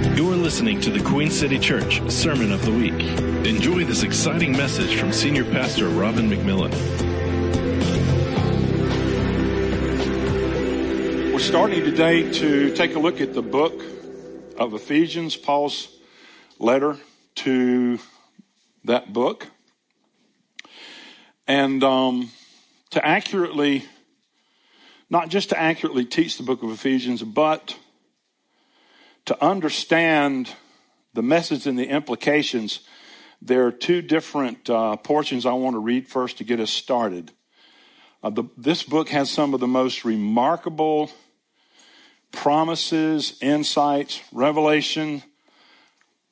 You're listening to the Queen City Church Sermon of the Week. Enjoy this exciting message from Senior Pastor Robin McMillan. We're starting today to take a look at the book of Ephesians, Paul's letter to that book. And um, to accurately, not just to accurately teach the book of Ephesians, but to understand the message and the implications, there are two different uh, portions I want to read first to get us started. Uh, the, this book has some of the most remarkable promises, insights, revelation.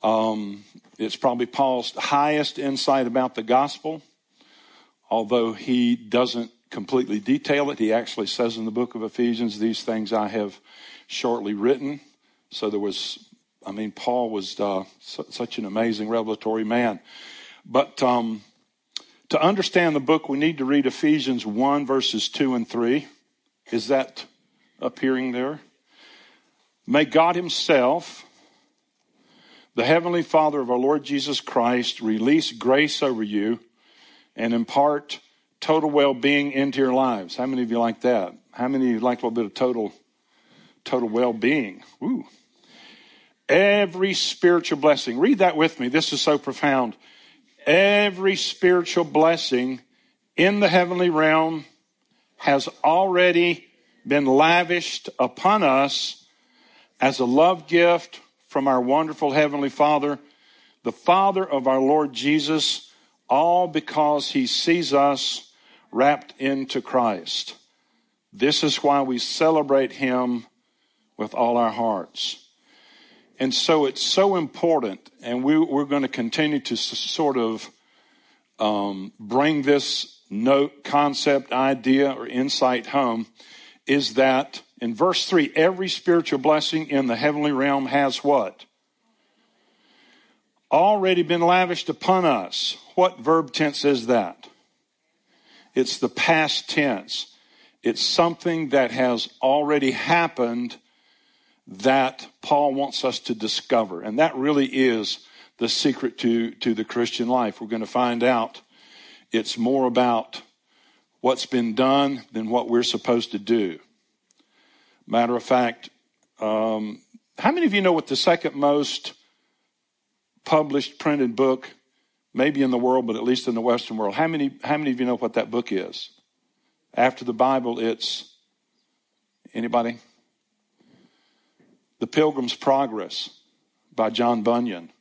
Um, it's probably Paul's highest insight about the gospel, although he doesn't completely detail it. He actually says in the book of Ephesians, These things I have shortly written. So there was, I mean, Paul was uh, su- such an amazing revelatory man. But um, to understand the book, we need to read Ephesians 1, verses 2 and 3. Is that appearing there? May God Himself, the Heavenly Father of our Lord Jesus Christ, release grace over you and impart total well being into your lives. How many of you like that? How many of you like a little bit of total, total well being? Ooh. Every spiritual blessing. Read that with me. This is so profound. Every spiritual blessing in the heavenly realm has already been lavished upon us as a love gift from our wonderful Heavenly Father, the Father of our Lord Jesus, all because He sees us wrapped into Christ. This is why we celebrate Him with all our hearts. And so it's so important, and we, are going to continue to sort of um, bring this note, concept, idea, or insight home, is that in verse 3, every spiritual blessing in the heavenly realm has what? Already been lavished upon us. What verb tense is that? It's the past tense. It's something that has already happened that Paul wants us to discover. And that really is the secret to, to the Christian life. We're going to find out it's more about what's been done than what we're supposed to do. Matter of fact, um, how many of you know what the second most published printed book, maybe in the world, but at least in the Western world, how many, how many of you know what that book is? After the Bible, it's anybody? The Pilgrim's Progress by John Bunyan.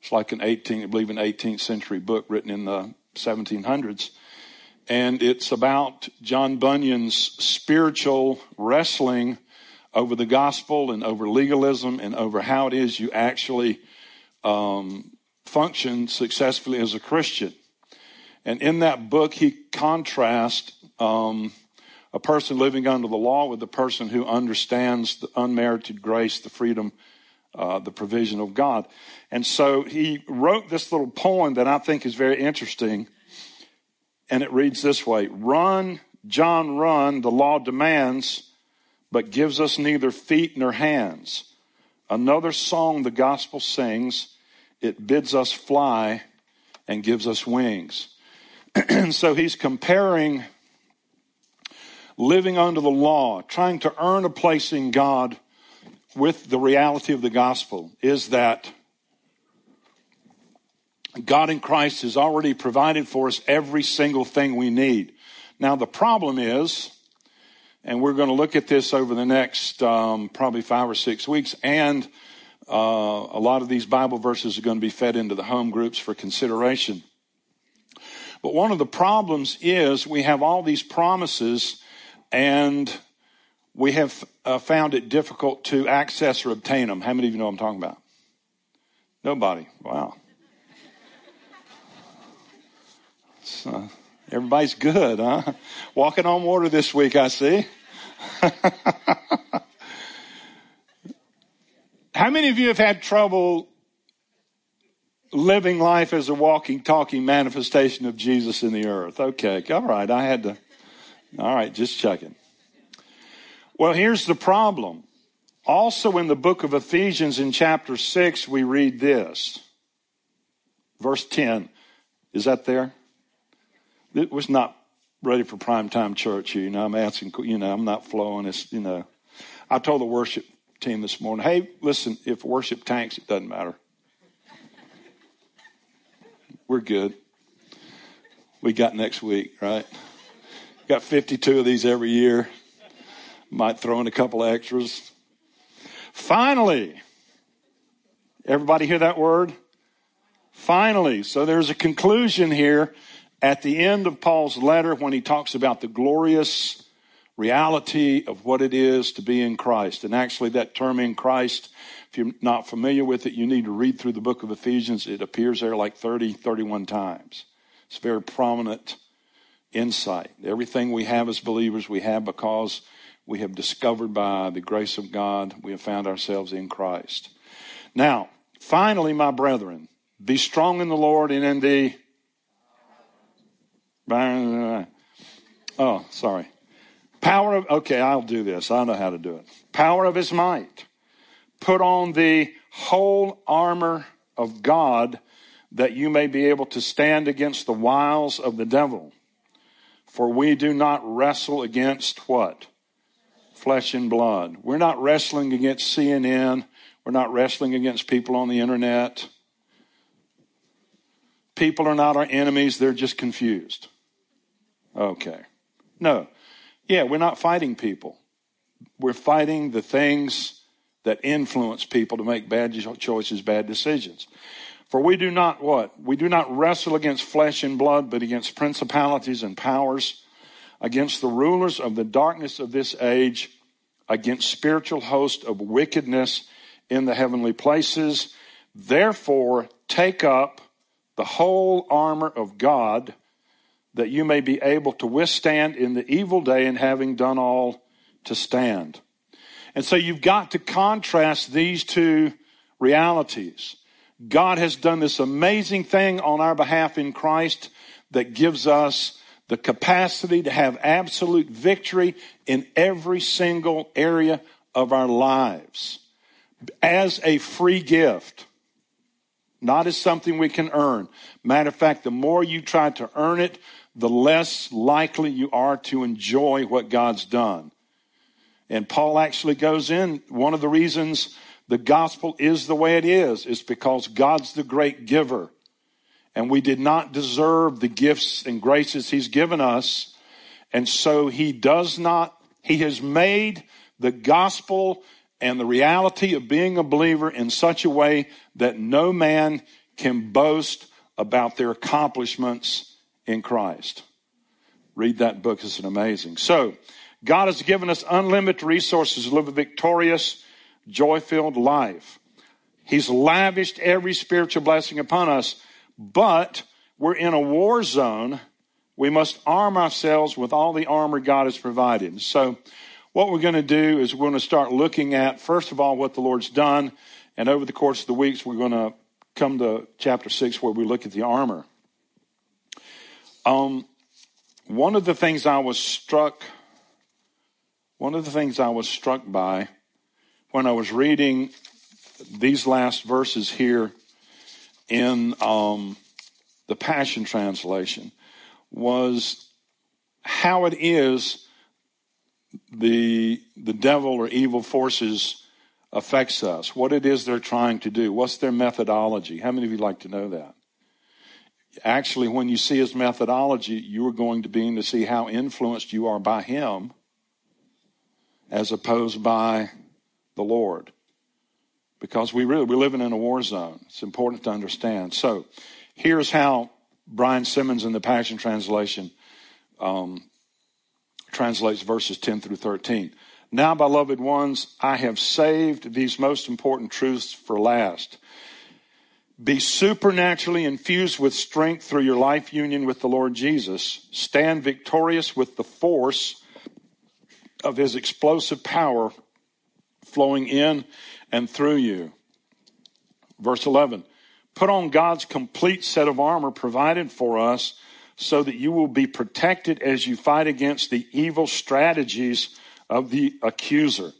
It's like an 18, I believe, an 18th century book written in the 1700s and it's about John Bunyan's spiritual wrestling over the gospel and over legalism and over how it is you actually um, function successfully as a Christian. And in that book, he contrasts um, a person living under the law with a person who understands the unmerited grace, the freedom, uh, the provision of God. And so he wrote this little poem that I think is very interesting and it reads this way Run, John, run, the law demands, but gives us neither feet nor hands. Another song the gospel sings, it bids us fly and gives us wings. so he's comparing living under the law, trying to earn a place in God with the reality of the gospel is that God in Christ has already provided for us every single thing we need. Now, the problem is, and we're going to look at this over the next um, probably five or six weeks, and uh, a lot of these Bible verses are going to be fed into the home groups for consideration. But one of the problems is we have all these promises, and we have uh, found it difficult to access or obtain them. How many of you know I'm talking about? Nobody. Wow. Uh, everybody's good, huh? Walking on water this week, I see. How many of you have had trouble living life as a walking, talking manifestation of Jesus in the earth? Okay, all right, I had to. All right, just checking. Well, here's the problem Also, in the book of Ephesians, in chapter 6, we read this. Verse 10. Is that there? It was not ready for prime time church here. You know, I'm asking, you know, I'm not flowing. It's, you know, I told the worship team this morning, hey, listen, if worship tanks, it doesn't matter. We're good. We got next week, right? Got 52 of these every year. Might throw in a couple extras. Finally, everybody hear that word? Finally. So there's a conclusion here at the end of Paul's letter when he talks about the glorious reality of what it is to be in Christ. And actually, that term in Christ, if you're not familiar with it, you need to read through the book of Ephesians. It appears there like 30, 31 times. It's very prominent insight. Everything we have as believers, we have because we have discovered by the grace of God, we have found ourselves in Christ. Now, finally, my brethren, be strong in the Lord and in the. Oh, sorry. Power of, okay, I'll do this. I know how to do it. Power of his might. Put on the whole armor of God that you may be able to stand against the wiles of the devil. For we do not wrestle against what? Flesh and blood. We're not wrestling against CNN. We're not wrestling against people on the internet. People are not our enemies, they're just confused. Okay. No. Yeah, we're not fighting people. We're fighting the things that influence people to make bad choices, bad decisions. For we do not what? We do not wrestle against flesh and blood, but against principalities and powers, against the rulers of the darkness of this age, against spiritual hosts of wickedness in the heavenly places. Therefore, take up the whole armor of God that you may be able to withstand in the evil day and having done all to stand. And so you've got to contrast these two realities. God has done this amazing thing on our behalf in Christ that gives us the capacity to have absolute victory in every single area of our lives as a free gift, not as something we can earn. Matter of fact, the more you try to earn it, the less likely you are to enjoy what God's done. And Paul actually goes in, one of the reasons the gospel is the way it is, is because God's the great giver. And we did not deserve the gifts and graces he's given us. And so he does not, he has made the gospel and the reality of being a believer in such a way that no man can boast about their accomplishments in Christ. Read that book, it's an amazing. So, God has given us unlimited resources to live a victorious, joy filled life. He's lavished every spiritual blessing upon us, but we're in a war zone. We must arm ourselves with all the armor God has provided. So, what we're going to do is we're going to start looking at, first of all, what the Lord's done. And over the course of the weeks, we're going to come to chapter 6 where we look at the armor. Um, one of the things I was struck, one of the things I was struck by when I was reading these last verses here in um, the Passion Translation was how it is the the devil or evil forces affects us, what it is they're trying to do, what's their methodology. How many of you like to know that? actually, when you see his methodology, you are going to be able to see how influenced you are by him as opposed by the Lord. Because we really, we're living in a war zone. It's important to understand. So here's how Brian Simmons in the Passion Translation um, translates verses 10 through 13. Now, beloved ones, I have saved these most important truths for last be supernaturally infused with strength through your life union with the Lord Jesus. Stand victorious with the force of his explosive power flowing in and through you. Verse 11 Put on God's complete set of armor provided for us so that you will be protected as you fight against the evil strategies of the accuser.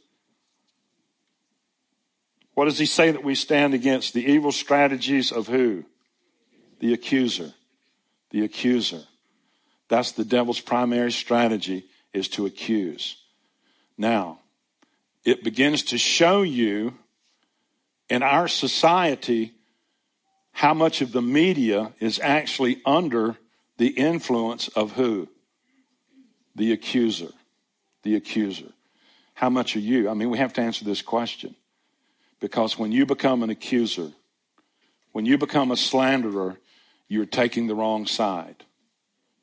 What does he say that we stand against? The evil strategies of who? The accuser. The accuser. That's the devil's primary strategy is to accuse. Now, it begins to show you in our society how much of the media is actually under the influence of who? The accuser. The accuser. How much are you? I mean, we have to answer this question. Because when you become an accuser, when you become a slanderer, you're taking the wrong side.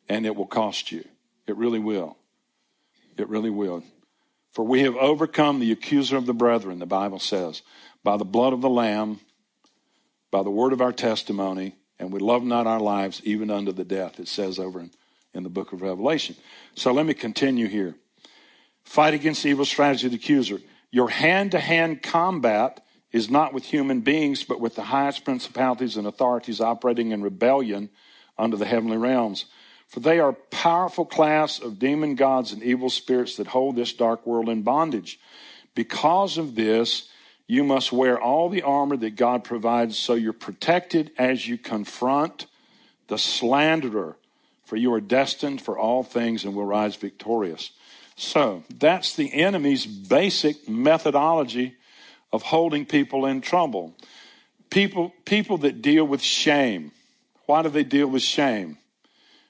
And it will cost you. It really will. It really will. For we have overcome the accuser of the brethren, the Bible says, by the blood of the Lamb, by the word of our testimony, and we love not our lives even unto the death, it says over in, in the book of Revelation. So let me continue here. Fight against the evil strategy of the accuser. Your hand to hand combat is not with human beings, but with the highest principalities and authorities operating in rebellion under the heavenly realms. For they are a powerful class of demon gods and evil spirits that hold this dark world in bondage. Because of this, you must wear all the armor that God provides so you're protected as you confront the slanderer, for you are destined for all things and will rise victorious. So that's the enemy's basic methodology of holding people in trouble. People, people that deal with shame. Why do they deal with shame?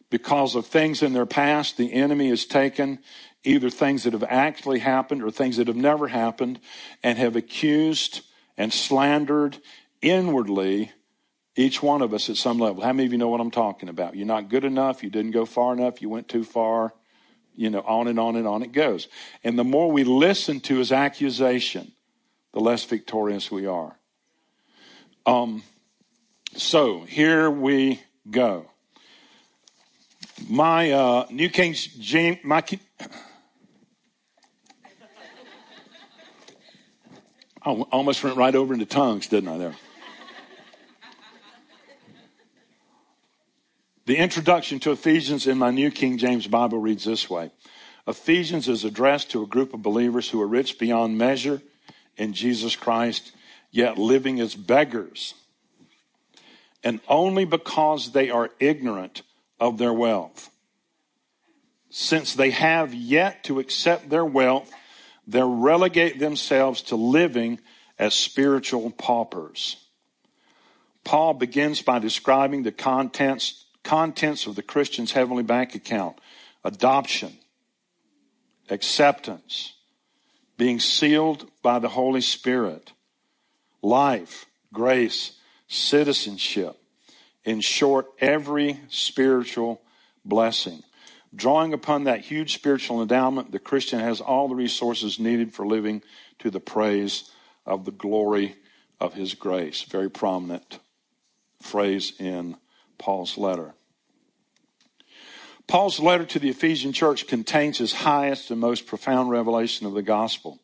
Because of things in their past, the enemy has taken either things that have actually happened or things that have never happened and have accused and slandered inwardly each one of us at some level. How many of you know what I'm talking about? You're not good enough. You didn't go far enough. You went too far. You know, on and on and on it goes. And the more we listen to his accusation, the less victorious we are. Um, so here we go. My uh, New King James, my I almost went right over into tongues, didn't I? There. The introduction to Ephesians in my New King James Bible reads this way Ephesians is addressed to a group of believers who are rich beyond measure in Jesus Christ, yet living as beggars. And only because they are ignorant of their wealth. Since they have yet to accept their wealth, they relegate themselves to living as spiritual paupers. Paul begins by describing the contents, contents of the Christian's heavenly bank account adoption, acceptance, being sealed by the Holy Spirit, life, grace, citizenship. In short, every spiritual blessing. Drawing upon that huge spiritual endowment, the Christian has all the resources needed for living to the praise of the glory of his grace. Very prominent phrase in Paul's letter. Paul's letter to the Ephesian church contains his highest and most profound revelation of the gospel,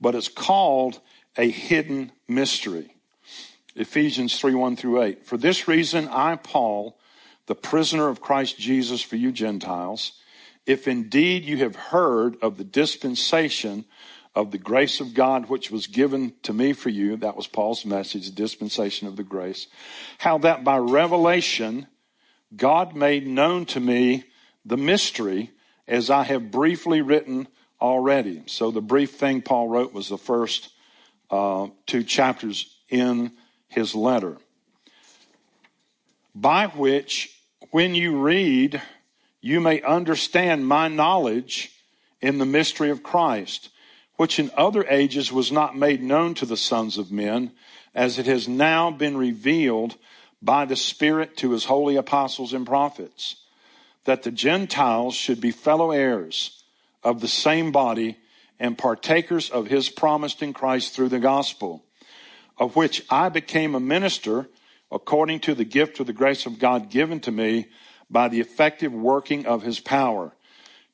but it's called a hidden mystery. Ephesians 3 1 through 8. For this reason, I, Paul, the prisoner of Christ Jesus for you Gentiles, if indeed you have heard of the dispensation of the grace of God which was given to me for you, that was Paul's message, the dispensation of the grace, how that by revelation God made known to me the mystery as I have briefly written already. So the brief thing Paul wrote was the first uh, two chapters in his letter. By which, when you read, you may understand my knowledge in the mystery of Christ, which in other ages was not made known to the sons of men, as it has now been revealed by the Spirit to his holy apostles and prophets that the Gentiles should be fellow heirs of the same body and partakers of his promised in Christ through the gospel, of which I became a minister according to the gift of the grace of God given to me by the effective working of his power.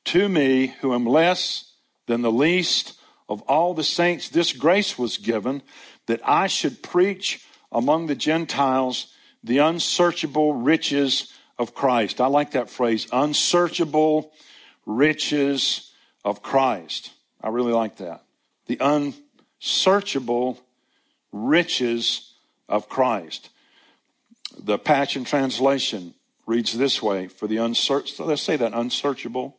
To me, who am less than the least of all the saints, this grace was given that I should preach among the Gentiles the unsearchable riches of Christ. I like that phrase, unsearchable riches of Christ. I really like that. The unsearchable riches of Christ. The Passion Translation reads this way for the unsearch, let's say that unsearchable,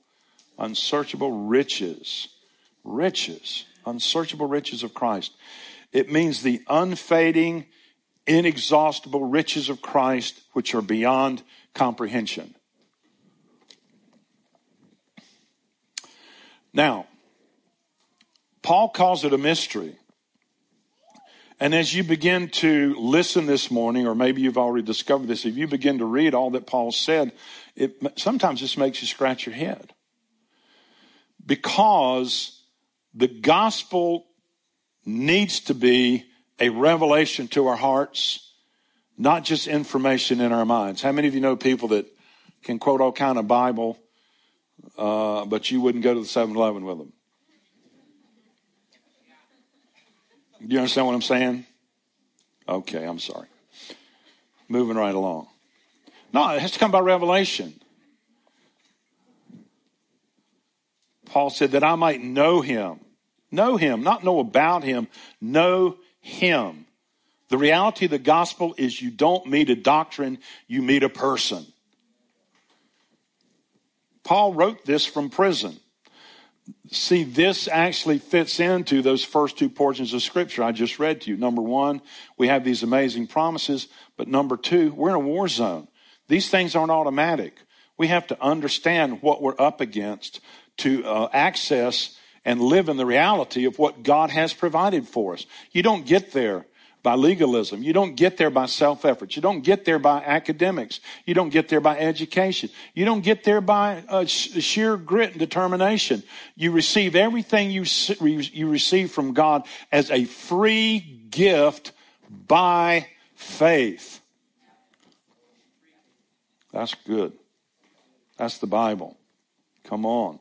unsearchable riches, riches, unsearchable riches of Christ. It means the unfading, inexhaustible riches of Christ, which are beyond comprehension. Now, Paul calls it a mystery. And as you begin to listen this morning, or maybe you've already discovered this, if you begin to read all that Paul said, it sometimes just makes you scratch your head. Because the gospel needs to be a revelation to our hearts, not just information in our minds. How many of you know people that can quote all kind of Bible, uh, but you wouldn't go to the 7-Eleven with them? You understand what I'm saying? Okay, I'm sorry. Moving right along. No, it has to come by revelation. Paul said that I might know him. Know him, not know about him, know him. The reality of the gospel is you don't meet a doctrine, you meet a person. Paul wrote this from prison see, this actually fits into those first two portions of scripture I just read to you. Number one, we have these amazing promises, but number two, we're in a war zone. These things aren't automatic. We have to understand what we're up against to uh, access and live in the reality of what God has provided for us. You don't get there by legalism. You don't get there by self effort. You don't get there by academics. You don't get there by education. You don't get there by uh, sheer grit and determination. You receive everything you, you receive from God as a free gift by faith. That's good. That's the Bible. Come on.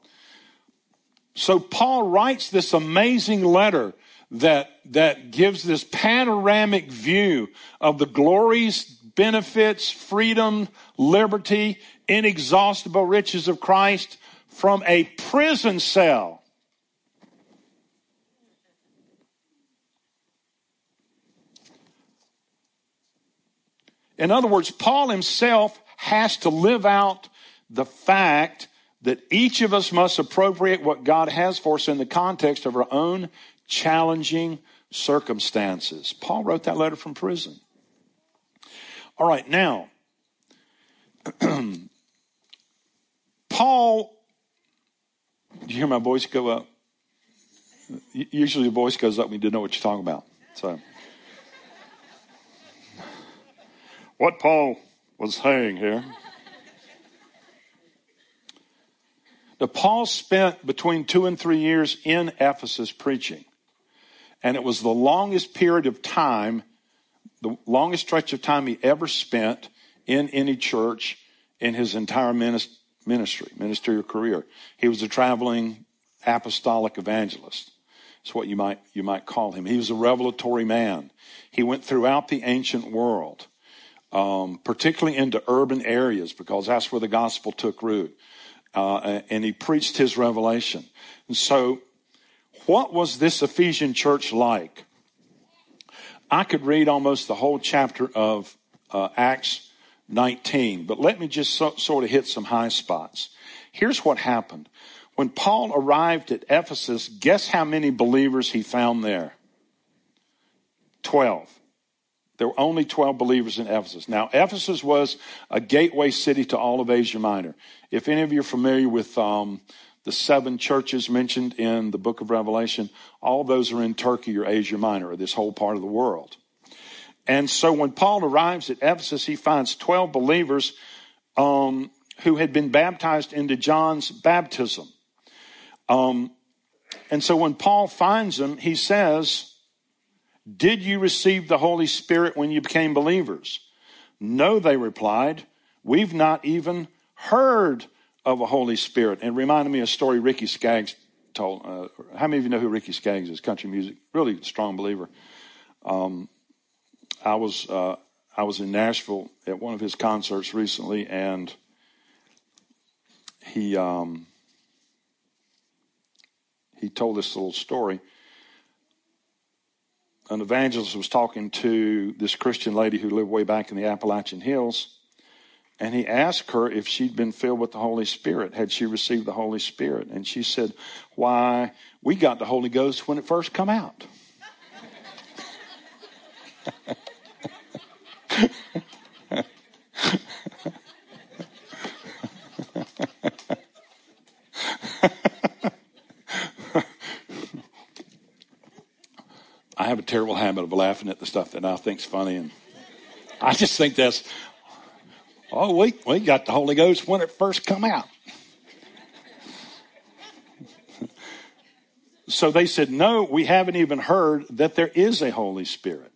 So Paul writes this amazing letter that, that gives this panoramic view of the glories, benefits, freedom, liberty, inexhaustible riches of Christ from a prison cell. In other words, Paul himself has to live out the fact that each of us must appropriate what God has for us in the context of our own challenging circumstances. Paul wrote that letter from prison. All right, now, Paul, do you hear my voice go up? Usually the voice goes up when you didn't know what you're talking about. So, what Paul was saying here. Now, Paul spent between two and three years in Ephesus preaching and it was the longest period of time, the longest stretch of time he ever spent in any church in his entire ministry, ministerial career. He was a traveling apostolic evangelist. That's what you might, you might call him. He was a revelatory man. He went throughout the ancient world, um, particularly into urban areas because that's where the gospel took root. Uh, and he preached his revelation. And so what was this Ephesian church like? I could read almost the whole chapter of uh, Acts 19, but let me just so, sort of hit some high spots. Here's what happened. When Paul arrived at Ephesus, guess how many believers he found there? 12. There were only 12 believers in Ephesus. Now, Ephesus was a gateway city to all of Asia Minor. If any of you are familiar with um, the seven churches mentioned in the book of Revelation, all those are in Turkey or Asia Minor, or this whole part of the world. And so when Paul arrives at Ephesus, he finds 12 believers um, who had been baptized into John's baptism. Um, and so when Paul finds them, he says, Did you receive the Holy Spirit when you became believers? No, they replied. We've not even heard of a Holy Spirit. And it reminded me of a story Ricky Skaggs told. Uh, how many of you know who Ricky Skaggs is? Country music, really strong believer. Um, I was uh, I was in Nashville at one of his concerts recently, and he um, he told this little story an evangelist was talking to this Christian lady who lived way back in the Appalachian Hills, and he asked her if she'd been filled with the Holy Spirit. Had she received the Holy Spirit? And she said, Why, we got the Holy Ghost when it first come out. I have a terrible habit of laughing at the stuff that I think's funny, and I just think that's oh we we got the Holy Ghost when it first come out. so they said, no, we haven't even heard that there is a Holy Spirit.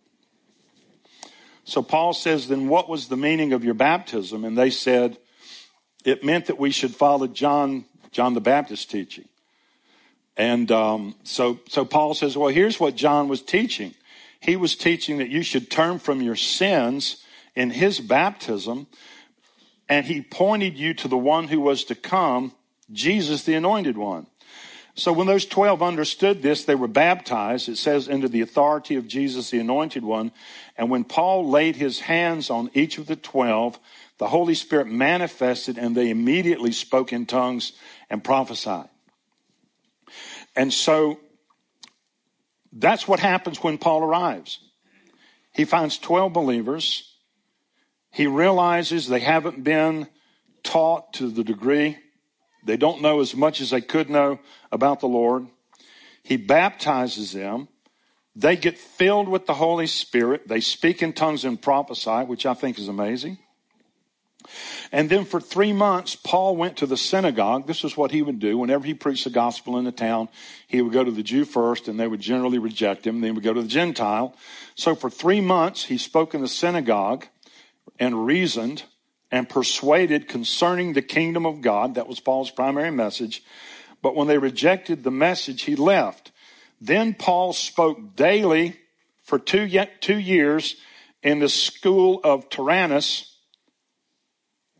So Paul says, then what was the meaning of your baptism? And they said, it meant that we should follow John, John the Baptist teaching. And um, so, so Paul says, well, here's what John was teaching. He was teaching that you should turn from your sins in his baptism, and he pointed you to the one who was to come, Jesus, the anointed one. So when those 12 understood this, they were baptized, it says, into the authority of Jesus, the anointed one. And when Paul laid his hands on each of the 12, the Holy Spirit manifested and they immediately spoke in tongues and prophesied. And so that's what happens when Paul arrives. He finds 12 believers. He realizes they haven't been taught to the degree they don't know as much as they could know about the Lord. He baptizes them. They get filled with the Holy Spirit. They speak in tongues and prophesy, which I think is amazing. And then for three months, Paul went to the synagogue. This is what he would do. Whenever he preached the gospel in the town, he would go to the Jew first, and they would generally reject him. Then he would go to the Gentile. So for three months, he spoke in the synagogue and reasoned and persuaded concerning the kingdom of God. That was Paul's primary message. But when they rejected the message, he left. Then Paul spoke daily for two, yet two years in the school of Tyrannus.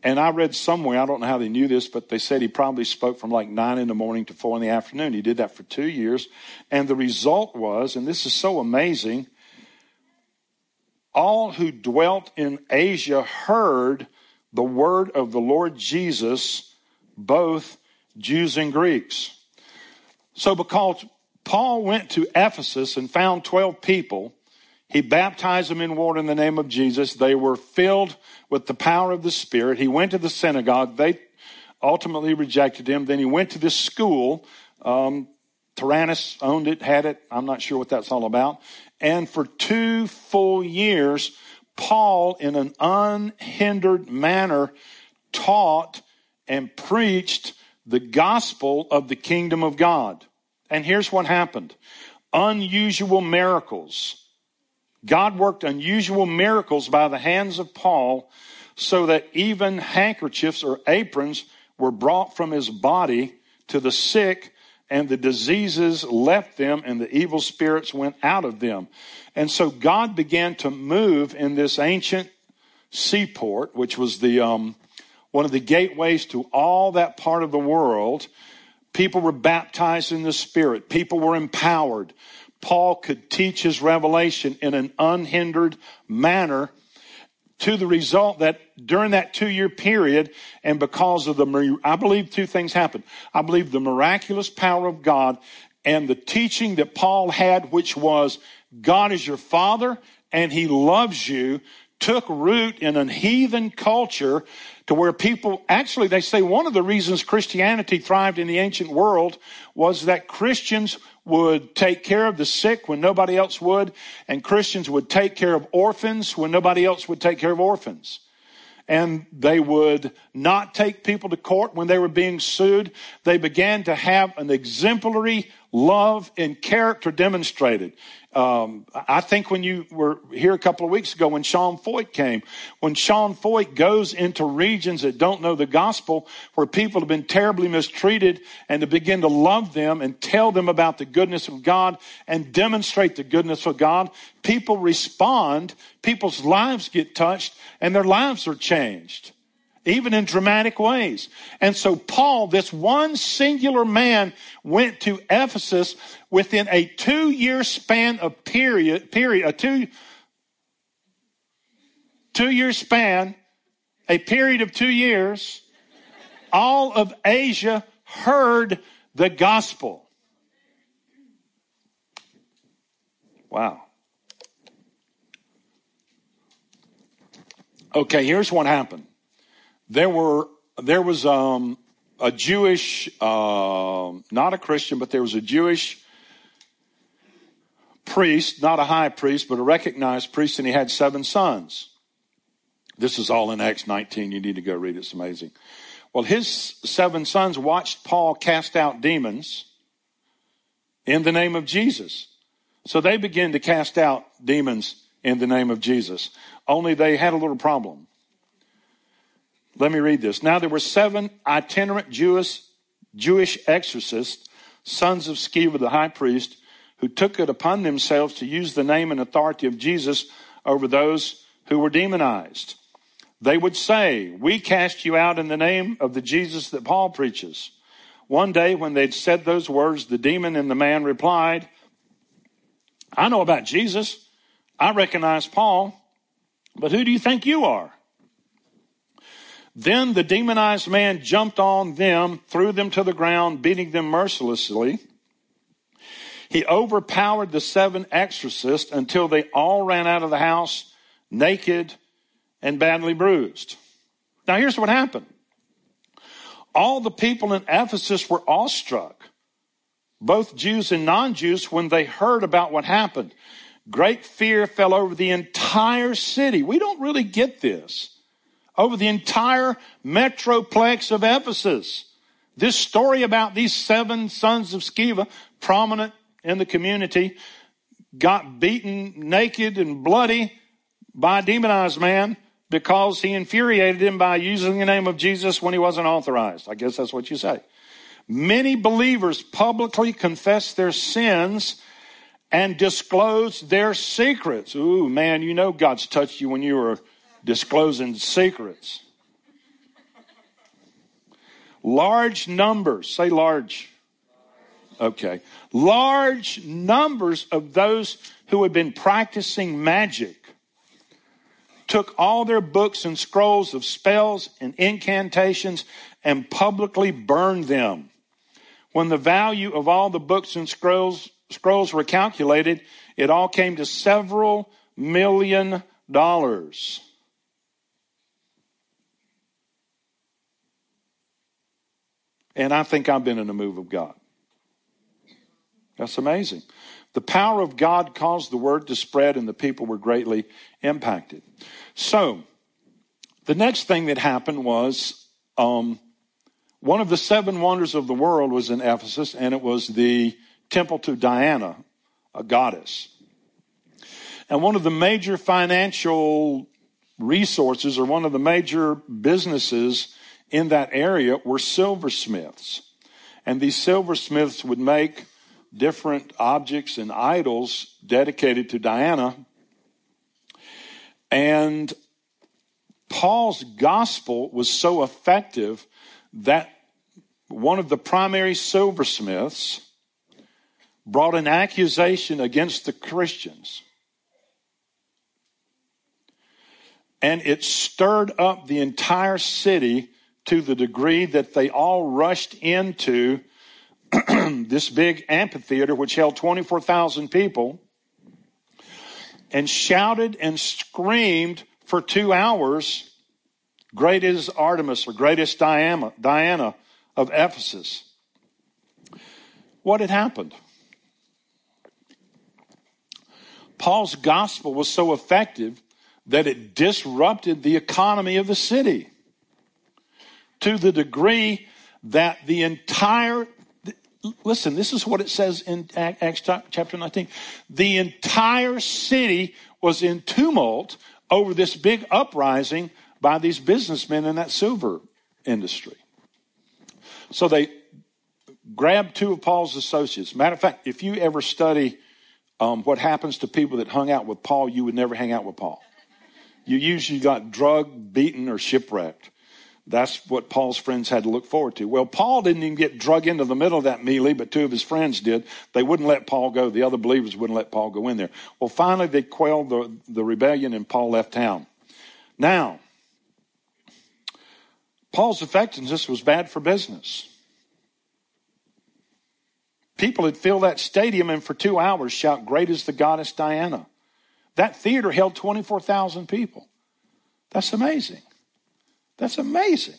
And I read somewhere, I don't know how they knew this, but they said he probably spoke from like nine in the morning to four in the afternoon. He did that for two years. And the result was, and this is so amazing, all who dwelt in Asia heard the word of the Lord Jesus, both Jews and Greeks. So, because Paul went to Ephesus and found 12 people, he baptized them in water in the name of Jesus. They were filled with the power of the Spirit. He went to the synagogue. They ultimately rejected him. Then he went to this school. Um, Tyrannus owned it, had it. I'm not sure what that's all about. And for two full years, Paul, in an unhindered manner, taught and preached the gospel of the kingdom of God. And here's what happened unusual miracles. God worked unusual miracles by the hands of Paul so that even handkerchiefs or aprons were brought from his body to the sick and the diseases left them and the evil spirits went out of them. And so God began to move in this ancient seaport, which was the, um, one of the gateways to all that part of the world. People were baptized in the Spirit. People were empowered. Paul could teach his revelation in an unhindered manner to the result that during that two year period, and because of the, I believe two things happened. I believe the miraculous power of God and the teaching that Paul had, which was God is your father and he loves you, took root in a heathen culture to where people actually they say one of the reasons Christianity thrived in the ancient world was that Christians would take care of the sick when nobody else would, and Christians would take care of orphans when nobody else would take care of orphans. And they would not take people to court when they were being sued. They began to have an exemplary love and character demonstrated. Um, I think when you were here a couple of weeks ago, when Sean Feucht came, when Sean Feucht goes into regions that don't know the gospel, where people have been terribly mistreated, and to begin to love them and tell them about the goodness of God and demonstrate the goodness of God, people respond, people's lives get touched, and their lives are changed. Even in dramatic ways. And so Paul, this one singular man, went to Ephesus within a two year span of period, period, a two, two year span, a period of two years, all of Asia heard the gospel. Wow. Okay, here's what happened. There were there was um, a Jewish, uh, not a Christian, but there was a Jewish priest, not a high priest, but a recognized priest, and he had seven sons. This is all in Acts 19. You need to go read it. It's amazing. Well, his seven sons watched Paul cast out demons in the name of Jesus. So they began to cast out demons in the name of Jesus. Only they had a little problem. Let me read this. Now there were seven itinerant Jewish, Jewish exorcists, sons of Sceva the high priest, who took it upon themselves to use the name and authority of Jesus over those who were demonized. They would say, We cast you out in the name of the Jesus that Paul preaches. One day, when they'd said those words, the demon in the man replied, I know about Jesus. I recognize Paul. But who do you think you are? Then the demonized man jumped on them, threw them to the ground, beating them mercilessly. He overpowered the seven exorcists until they all ran out of the house naked and badly bruised. Now, here's what happened all the people in Ephesus were awestruck, both Jews and non Jews, when they heard about what happened. Great fear fell over the entire city. We don't really get this. Over the entire metroplex of Ephesus. This story about these seven sons of Sceva, prominent in the community, got beaten naked and bloody by a demonized man because he infuriated him by using the name of Jesus when he wasn't authorized. I guess that's what you say. Many believers publicly confess their sins and disclose their secrets. Ooh, man, you know God's touched you when you were disclosing secrets. Large numbers, say large. Okay. Large numbers of those who had been practicing magic took all their books and scrolls of spells and incantations and publicly burned them. When the value of all the books and scrolls scrolls were calculated, it all came to several million dollars. And I think I've been in a move of God. That's amazing. The power of God caused the word to spread, and the people were greatly impacted. So, the next thing that happened was um, one of the seven wonders of the world was in Ephesus, and it was the temple to Diana, a goddess. And one of the major financial resources or one of the major businesses in that area were silversmiths. And these silversmiths would make different objects and idols dedicated to Diana. And Paul's gospel was so effective that one of the primary silversmiths brought an accusation against the Christians. And it stirred up the entire city to the degree that they all rushed into this big amphitheater, which held 24,000 people, and shouted and screamed for two hours, Great is Artemis, or greatest Diana, Diana of Ephesus. What had happened? Paul's gospel was so effective that it disrupted the economy of the city to the degree that the entire listen this is what it says in acts chapter 19 the entire city was in tumult over this big uprising by these businessmen in that silver industry so they grabbed two of paul's associates matter of fact if you ever study um, what happens to people that hung out with Paul, you would never hang out with Paul. You usually got drugged, beaten, or shipwrecked. That's what Paul's friends had to look forward to. Well, Paul didn't even get drug into the middle of that melee, but two of his friends did. They wouldn't let Paul go. The other believers wouldn't let Paul go in there. Well, finally, they quelled the, the rebellion and Paul left town. Now, Paul's effectiveness was bad for business. People had filled that stadium and for two hours shout, Great is the goddess Diana. That theater held 24,000 people. That's amazing. That's amazing.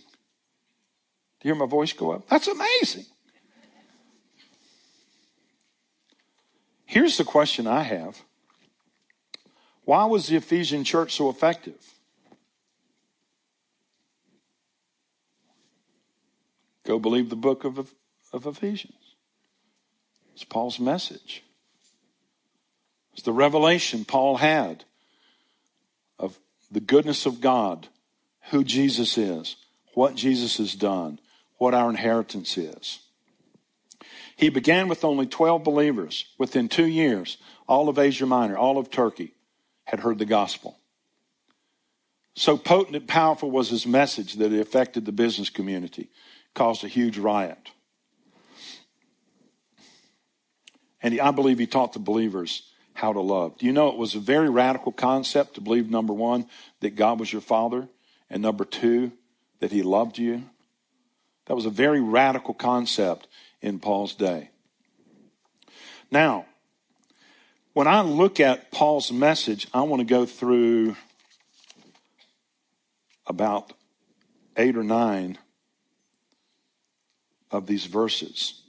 Do you hear my voice go up? That's amazing. Here's the question I have Why was the Ephesian church so effective? Go believe the book of, of Ephesians. It's Paul's message. It's the revelation Paul had of the goodness of God who Jesus is, what Jesus has done, what our inheritance is. He began with only 12 believers. Within two years, all of Asia Minor, all of Turkey had heard the gospel. So potent and powerful was his message that it affected the business community, caused a huge riot. And he, I believe he taught the believers how to love. Do you know it was a very radical concept to believe, number one, that God was your father, and number two, that he loved you. That was a very radical concept in Paul's day. Now, when I look at Paul's message, I want to go through about eight or nine of these verses.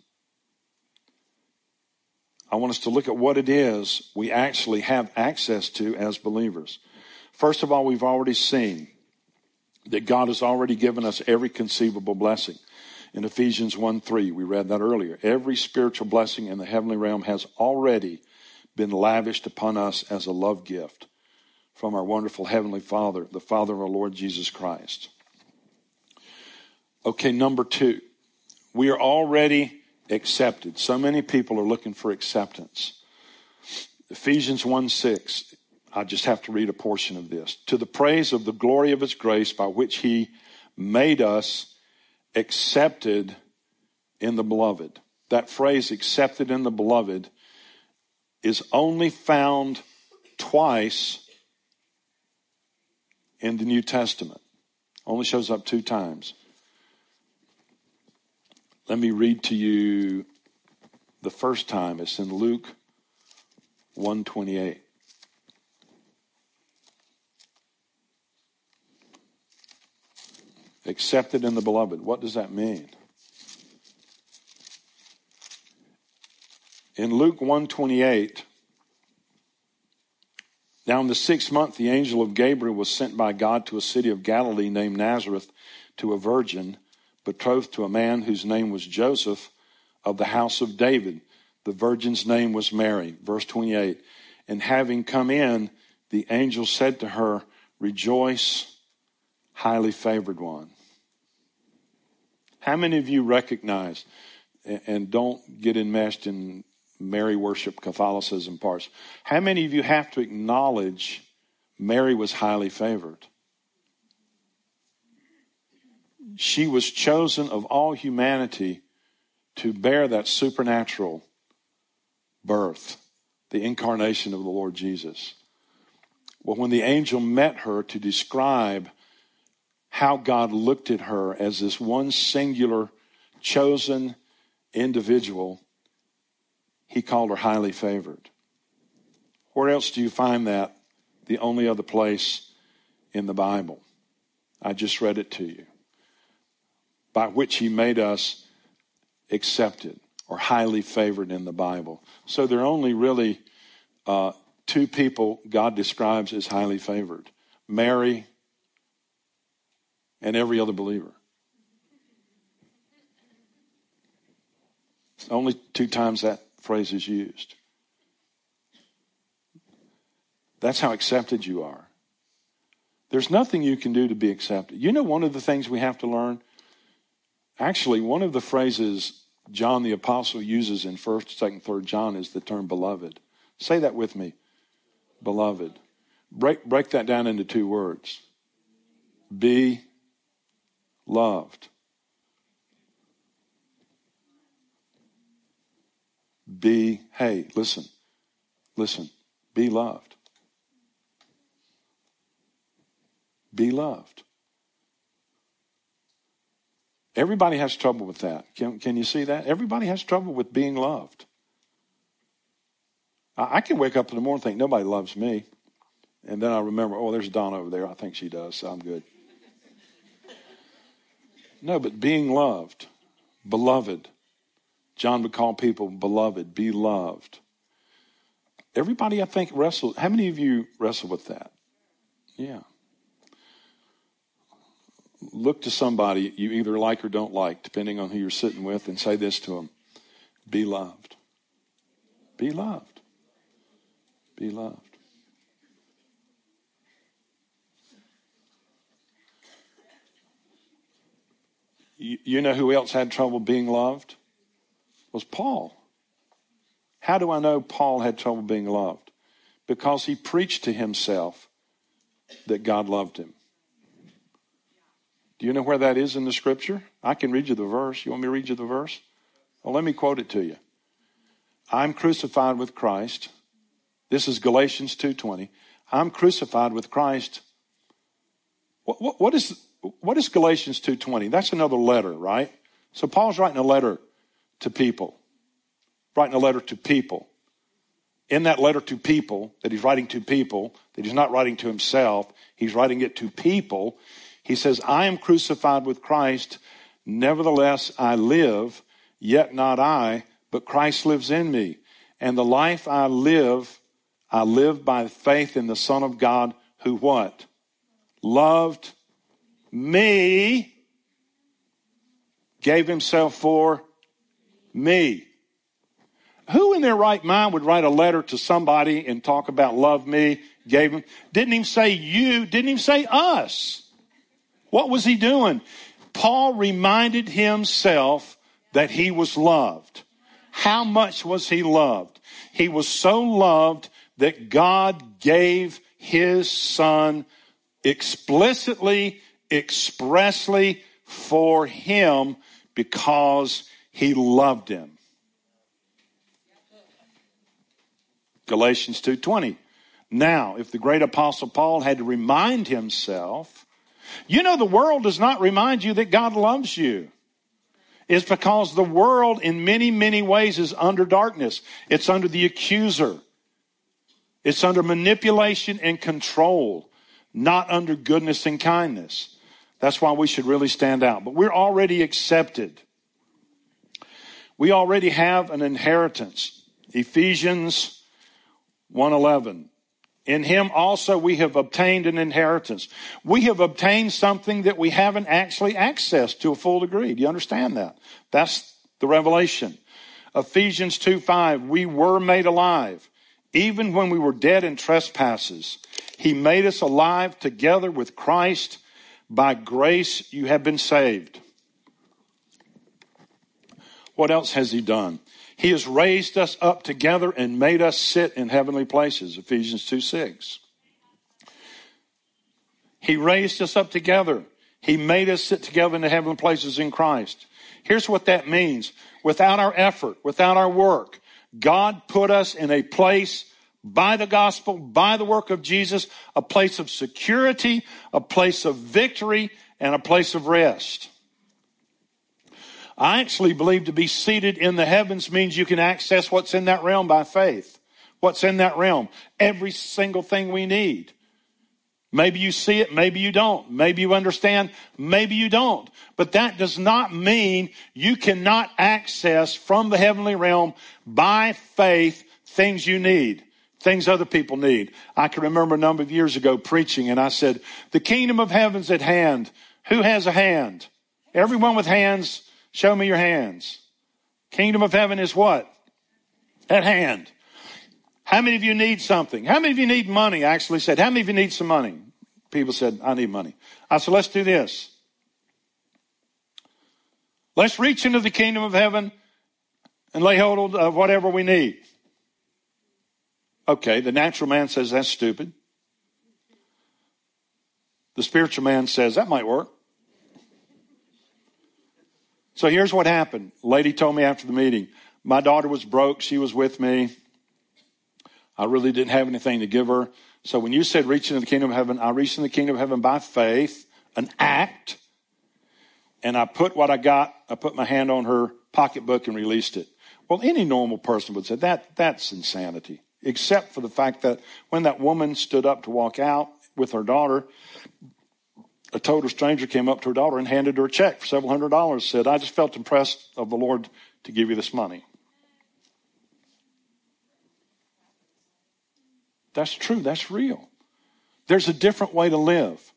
I want us to look at what it is we actually have access to as believers. First of all, we've already seen that God has already given us every conceivable blessing. In Ephesians 1 3, we read that earlier. Every spiritual blessing in the heavenly realm has already been lavished upon us as a love gift from our wonderful Heavenly Father, the Father of our Lord Jesus Christ. Okay, number two, we are already accepted. So many people are looking for acceptance. Ephesians 1 6, I just have to read a portion of this. To the praise of the glory of his grace by which he made us accepted in the beloved. That phrase, accepted in the beloved, is only found twice in the New Testament. Only shows up two times. Let me read to you the first time. It's in Luke 128. Accepted in the beloved. What does that mean? In Luke 128, now in the sixth month, the angel of Gabriel was sent by God to a city of Galilee named Nazareth to a virgin betrothed to a man whose name was Joseph of the house of David. The virgin's name was Mary. Verse 28. And having come in, the angel said to her, Rejoice, highly favored one. How many of you recognize and don't get enmeshed in Mary worship Catholicism parts? How many of you have to acknowledge Mary was highly favored? She was chosen of all humanity to bear that supernatural birth, the incarnation of the Lord Jesus. Well, when the angel met her to describe how God looked at her as this one singular, chosen individual, he called her highly favored. Where else do you find that? The only other place in the Bible. I just read it to you. By which he made us accepted or highly favored in the Bible. So there are only really uh, two people God describes as highly favored Mary and every other believer. Only two times that phrase is used. That's how accepted you are. There's nothing you can do to be accepted. You know, one of the things we have to learn? Actually, one of the phrases John the Apostle uses in 1st, 2nd, 3rd John is the term beloved. Say that with me. Beloved. Break, break that down into two words. Be loved. Be, hey, listen, listen, be loved. Be loved. Everybody has trouble with that. Can, can you see that? Everybody has trouble with being loved. I, I can wake up in the morning and think, nobody loves me. And then I remember, oh, there's Donna over there. I think she does, so I'm good. No, but being loved, beloved. John would call people beloved, be loved. Everybody, I think, wrestle. How many of you wrestle with that? Yeah look to somebody you either like or don't like, depending on who you're sitting with, and say this to them Be loved. Be loved. Be loved. You, know who else had trouble being loved? Was Paul. How do I know Paul had trouble being loved? Because he preached to himself that God loved him. Do you know where that is in the scripture? I can read you the verse. You want me to read you the verse? Well, let me quote it to you. I'm crucified with Christ. This is Galatians 2:20. I'm crucified with Christ. What, what, what is what is Galatians 2:20? That's another letter, right? So Paul's writing a letter to people. Writing a letter to people. In that letter to people that he's writing to people, that he's not writing to himself, he's writing it to people. He says, I am crucified with Christ. Nevertheless, I live, yet not I, but Christ lives in me. And the life I live, I live by faith in the Son of God who what? Loved me, gave himself for me. Who in their right mind would write a letter to somebody and talk about love me, gave him? Didn't even say you, didn't even say us. What was he doing? Paul reminded himself that he was loved. How much was he loved? He was so loved that God gave his son explicitly, expressly for him because he loved him. Galatians 2:20. Now, if the great apostle Paul had to remind himself you know, the world does not remind you that God loves you. It's because the world, in many, many ways, is under darkness. It's under the accuser. It's under manipulation and control, not under goodness and kindness. That's why we should really stand out. But we're already accepted. We already have an inheritance. Ephesians 111. In him also we have obtained an inheritance. We have obtained something that we haven't actually accessed to a full degree. Do you understand that? That's the revelation. Ephesians 2 5, we were made alive. Even when we were dead in trespasses, he made us alive together with Christ. By grace you have been saved. What else has he done? He has raised us up together and made us sit in heavenly places, Ephesians 2 6. He raised us up together. He made us sit together in the heavenly places in Christ. Here's what that means. Without our effort, without our work, God put us in a place by the gospel, by the work of Jesus, a place of security, a place of victory, and a place of rest. I actually believe to be seated in the heavens means you can access what's in that realm by faith. What's in that realm? Every single thing we need. Maybe you see it, maybe you don't. Maybe you understand, maybe you don't. But that does not mean you cannot access from the heavenly realm by faith things you need, things other people need. I can remember a number of years ago preaching and I said, the kingdom of heaven's at hand. Who has a hand? Everyone with hands Show me your hands. Kingdom of heaven is what? At hand. How many of you need something? How many of you need money? I actually said, how many of you need some money? People said, I need money. I said, let's do this. Let's reach into the kingdom of heaven and lay hold of whatever we need. Okay, the natural man says that's stupid. The spiritual man says that might work. So here's what happened. Lady told me after the meeting, my daughter was broke. She was with me. I really didn't have anything to give her. So when you said reach into the kingdom of heaven, I reached in the kingdom of heaven by faith, an act, and I put what I got, I put my hand on her pocketbook and released it. Well, any normal person would say that that's insanity, except for the fact that when that woman stood up to walk out with her daughter, a total stranger came up to her daughter and handed her a check for several hundred dollars, said, I just felt impressed of the Lord to give you this money. That's true. That's real. There's a different way to live.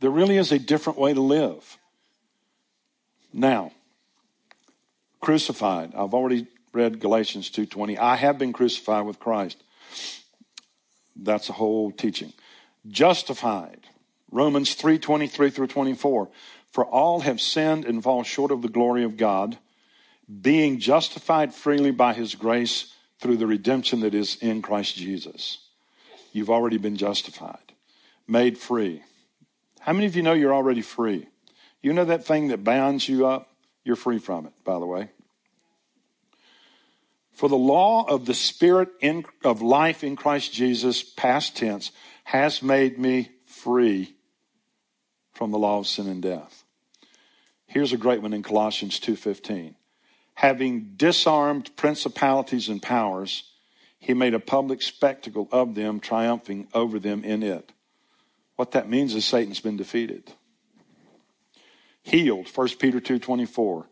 There really is a different way to live. Now, crucified. I've already read Galatians 2:20. I have been crucified with Christ. That's a whole teaching. Justified. Romans 3:23 through 24. For all have sinned and fall short of the glory of God, being justified freely by his grace through the redemption that is in Christ Jesus. You've already been justified, made free. How many of you know you're already free? You know that thing that bounds you up? You're free from it, by the way. For the law of the Spirit in, of life in Christ Jesus, past tense, has made me free from the law of sin and death. Here's a great one in Colossians 2:15. Having disarmed principalities and powers, he made a public spectacle of them, triumphing over them in it. What that means is Satan's been defeated. Healed, 1 Peter 2:24,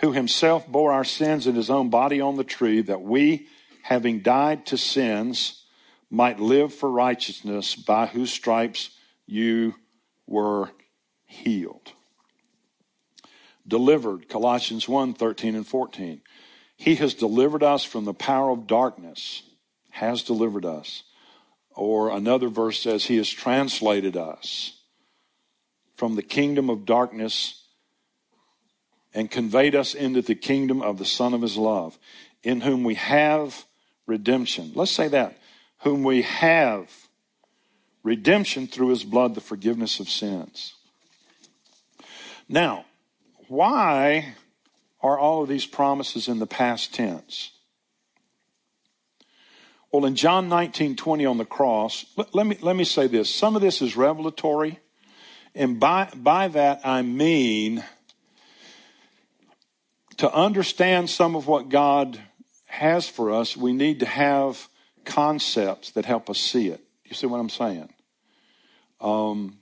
who himself bore our sins in his own body on the tree that we, having died to sins, might live for righteousness, by whose stripes you were healed. Delivered, Colossians 1 13 and 14. He has delivered us from the power of darkness, has delivered us. Or another verse says, He has translated us from the kingdom of darkness and conveyed us into the kingdom of the Son of His love, in whom we have redemption. Let's say that. Whom we have redemption through His blood, the forgiveness of sins. Now, why are all of these promises in the past tense? Well, in John 19 20 on the cross, let, let, me, let me say this. Some of this is revelatory, and by, by that I mean to understand some of what God has for us, we need to have concepts that help us see it. You see what I'm saying? Um,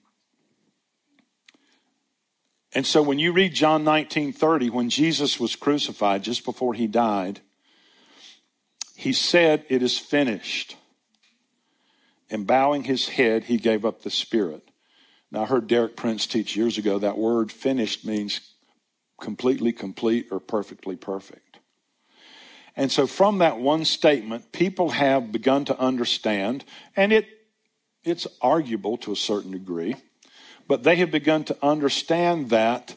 and so when you read John 19 30, when Jesus was crucified, just before he died, he said, It is finished. And bowing his head, he gave up the spirit. Now, I heard Derek Prince teach years ago that word finished means completely complete or perfectly perfect. And so, from that one statement, people have begun to understand, and it, it's arguable to a certain degree but they have begun to understand that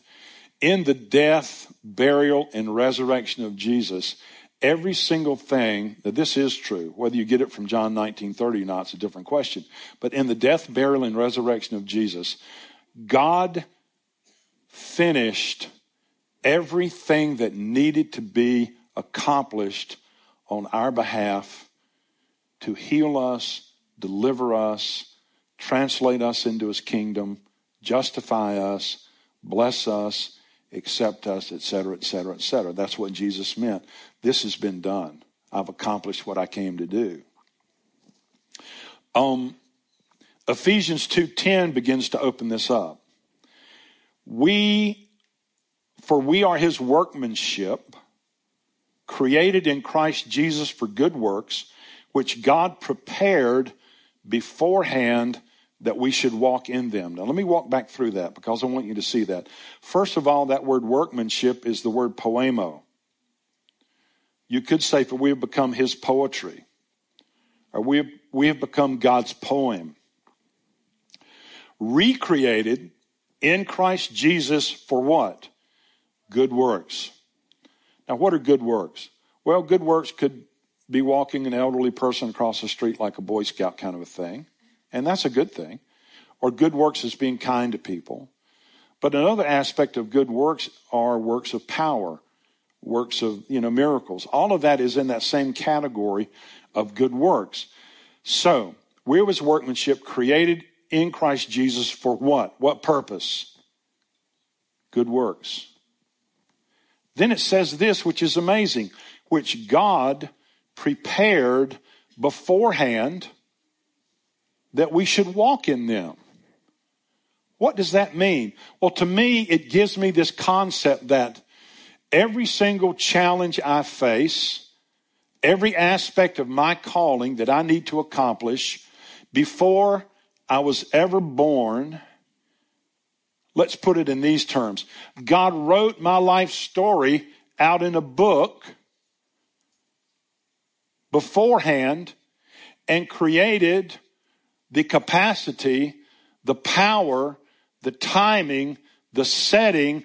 in the death, burial, and resurrection of Jesus, every single thing, that this is true, whether you get it from John 1930 or not, it's a different question. But in the death, burial, and resurrection of Jesus, God finished everything that needed to be accomplished on our behalf to heal us, deliver us, translate us into his kingdom, justify us, bless us, accept us, etc., etc., etc. That's what Jesus meant. This has been done. I've accomplished what I came to do. Um, Ephesians 2:10 begins to open this up. We for we are his workmanship created in Christ Jesus for good works which God prepared beforehand that we should walk in them. Now, let me walk back through that because I want you to see that. First of all, that word workmanship is the word poiema. You could say, for we have become his poetry, or we have, we have become God's poem. Recreated in Christ Jesus for what? Good works. Now, what are good works? Well, good works could be walking an elderly person across the street like a Boy Scout kind of a thing and that's a good thing. Or good works is being kind to people. But another aspect of good works are works of power, works of, you know, miracles. All of that is in that same category of good works. So, we was workmanship created in Christ Jesus for what? What purpose? Good works. Then it says this, which is amazing, which God prepared beforehand that we should walk in them. What does that mean? Well, to me, it gives me this concept that every single challenge I face, every aspect of my calling that I need to accomplish before I was ever born, let's put it in these terms. God wrote my life story out in a book beforehand and created the capacity, the power, the timing, the setting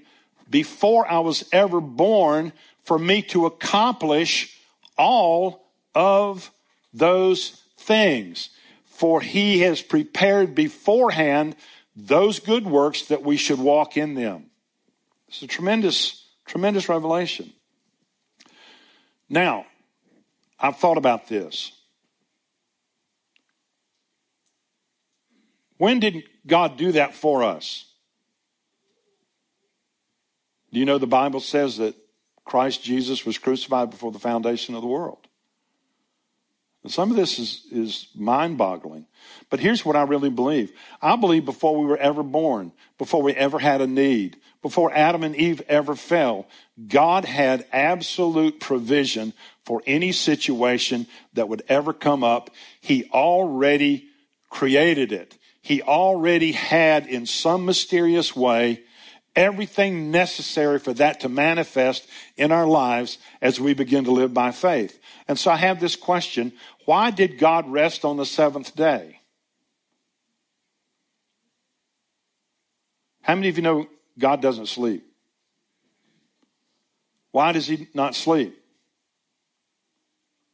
before I was ever born for me to accomplish all of those things. For he has prepared beforehand those good works that we should walk in them. It's a tremendous, tremendous revelation. Now, I've thought about this. When did God do that for us? Do you know the Bible says that Christ Jesus was crucified before the foundation of the world? And some of this is, is mind boggling. But here's what I really believe. I believe before we were ever born, before we ever had a need, before Adam and Eve ever fell, God had absolute provision for any situation that would ever come up. He already created it. He already had, in some mysterious way, everything necessary for that to manifest in our lives as we begin to live by faith. And so I have this question why did God rest on the seventh day? How many of you know God doesn't sleep? Why does he not sleep?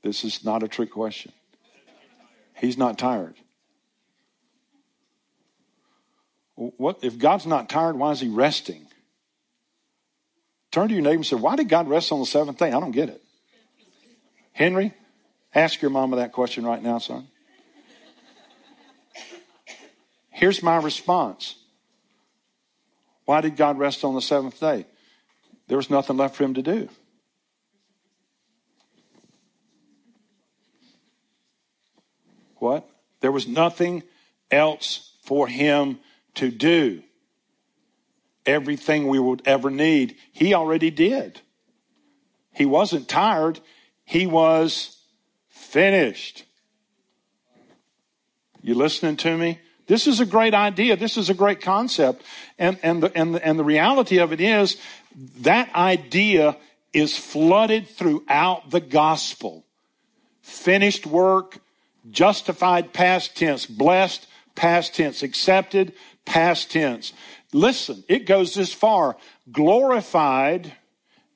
This is not a trick question. He's not tired. What if God's not tired? Why is He resting? Turn to your neighbor and say, "Why did God rest on the seventh day?" I don't get it. Henry, ask your mama that question right now, son. Here's my response. Why did God rest on the seventh day? There was nothing left for him to do. What? There was nothing else for him to do everything we would ever need. He already did. He wasn't tired. He was finished. You listening to me? This is a great idea. This is a great concept. And, and, the, and, the, and the reality of it is that idea is flooded throughout the gospel. Finished work, justified past tense, blessed past tense, accepted past tense. Listen, it goes this far. Glorified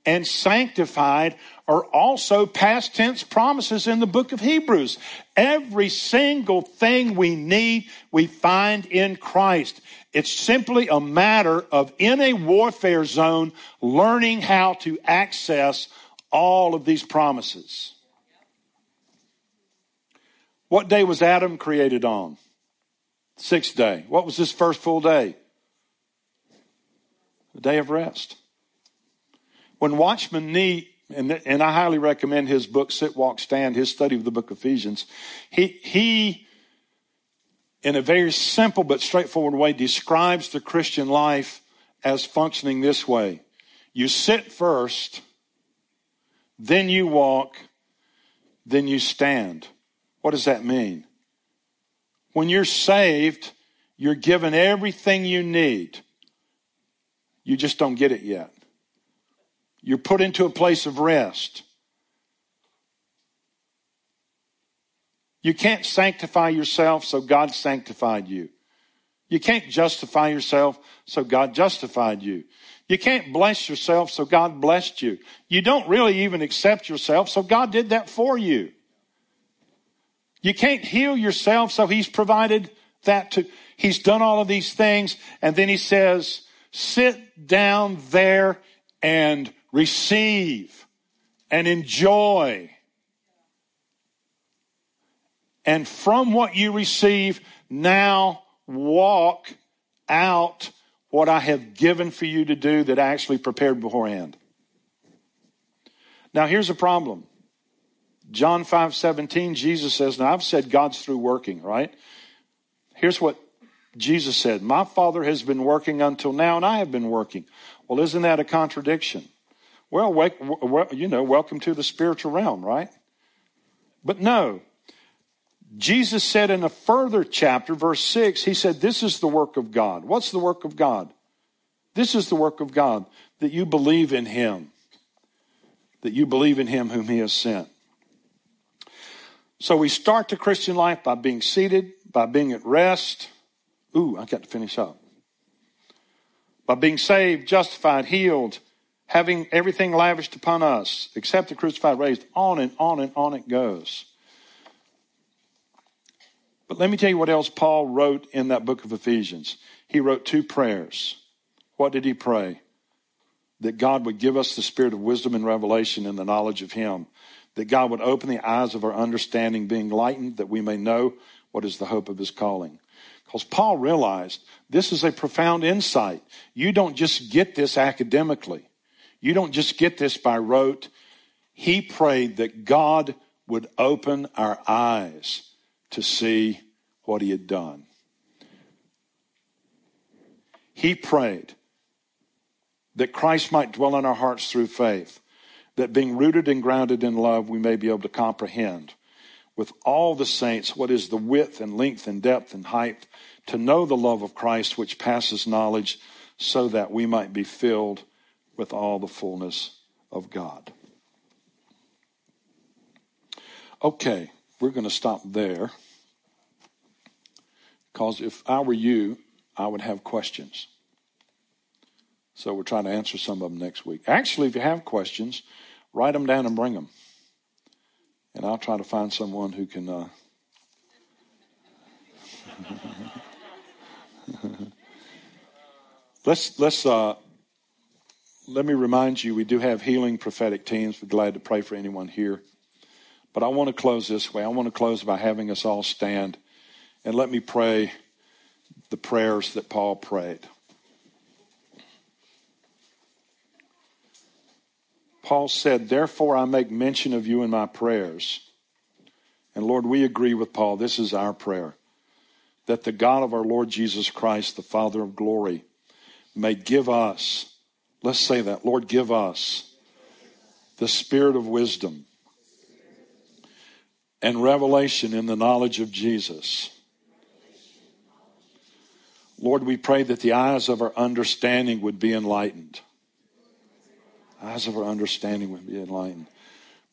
and sanctified are also past tense promises in the book of Hebrews. Every single thing we need, we find in Christ. It's simply a matter of in a warfare zone, learning how to access all of these promises. What day was Adam created on? Sixth day. What was this first full day? The day of rest. When Watchman Nee, and, and I highly recommend his book, Sit, Walk, Stand, his study of the book of Ephesians, he, he, in a very simple but straightforward way, describes the Christian life as functioning this way. You sit first, then you walk, then you stand. What does that mean? When you're saved, you're given everything you need. You just don't get it yet. You're put into a place of rest. You can't sanctify yourself, so God sanctified you. You can't justify yourself, so God justified you. You can't bless yourself, so God blessed you. You don't really even accept yourself, so God did that for you. You can't heal yourself, so he's provided that to, he's done all of these things, and then he says, sit down there and receive and enjoy. And from what you receive, now walk out what I have given for you to do that I actually prepared beforehand. Now here's a problem. John 5 17, Jesus says, Now I've said God's through working, right? Here's what Jesus said My Father has been working until now, and I have been working. Well, isn't that a contradiction? Well, you know, welcome to the spiritual realm, right? But no. Jesus said in a further chapter, verse 6, he said, This is the work of God. What's the work of God? This is the work of God, that you believe in him, that you believe in him whom he has sent. So we start the Christian life by being seated, by being at rest. Ooh, I got to finish up. By being saved, justified, healed, having everything lavished upon us, except the crucified, raised, on and on and on it goes. But let me tell you what else Paul wrote in that book of Ephesians. He wrote two prayers. What did he pray? That God would give us the spirit of wisdom and revelation and the knowledge of him. That God would open the eyes of our understanding, being lightened, that we may know what is the hope of his calling. Because Paul realized this is a profound insight. You don't just get this academically. You don't just get this by rote. He prayed that God would open our eyes to see what he had done. He prayed that Christ might dwell in our hearts through faith, that being rooted and grounded in love, we may be able to comprehend with all the saints what is the width and length and depth and height, to know the love of Christ which passes knowledge, so that we might be filled with all the fullness of God. Okay, we're going to stop there. Because if I were you, I would have questions. So we're trying to answer some of them next week. Actually, if you have questions, write them down and bring them. And I'll try to find someone who can. Uh... let's let's uh, let me remind you, we do have healing prophetic teams. We're glad to pray for anyone here. But I want to close this way. I want to close by having us all stand and let me pray the prayers that Paul prayed. Paul said, Therefore I make mention of you in my prayers. And Lord, we agree with Paul. This is our prayer that the God of our Lord Jesus Christ, the Father of glory, may give us Let's say that. Lord, give us the spirit of wisdom and revelation in the knowledge of Jesus. Lord, we pray that the eyes of our understanding would be enlightened. Eyes of our understanding would be enlightened.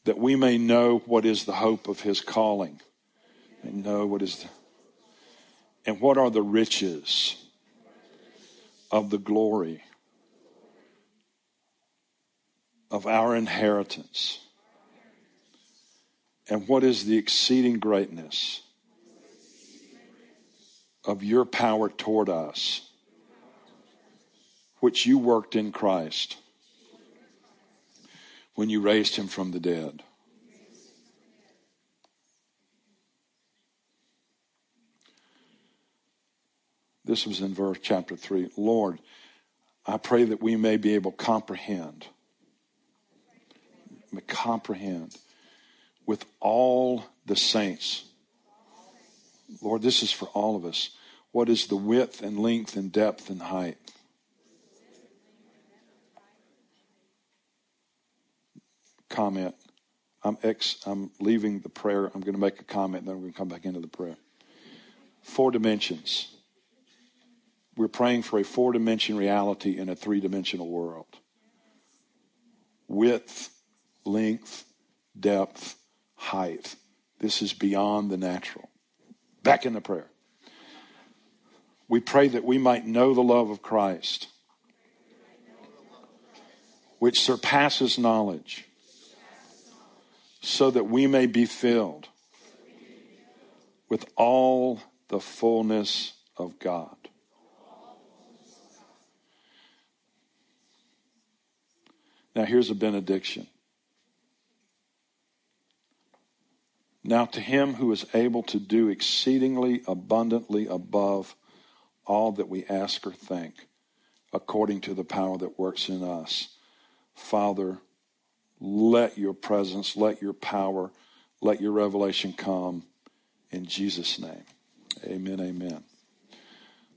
That we may know what is the hope of his calling. And know what is the, and what are the riches of the glory of our inheritance and what is the exceeding greatness of your power toward us, which you worked in Christ when you raised him from the dead. This was in verse chapter 3. Lord, I pray that we may be able to comprehend comprehend with all the saints. Lord, this is for all of us. What is the width and length and depth and height? Comment. I'm ex I'm leaving the prayer. I'm going to make a comment, then I'm going to come back into the prayer. Four dimensions. We're praying for a four dimension reality in a three dimensional world. Width, length, depth, height. This is beyond the natural. Back in the prayer. We pray that we might know the love of Christ, which surpasses knowledge, so that we may be filled with all the fullness of God. Now, here's a benediction. Now, to him who is able to do exceedingly abundantly above all that we ask or think, according to the power that works in us, Father, let your presence, let your power, let your revelation come in Jesus' name. Amen, amen.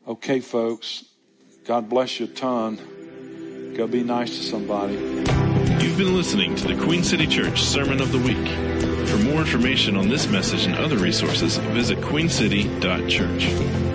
Okay, folks, God bless you a ton. Go be nice to somebody. You've been listening to the Queen City Church Sermon of the Week. For more information on this message and other resources, visit queencity.church.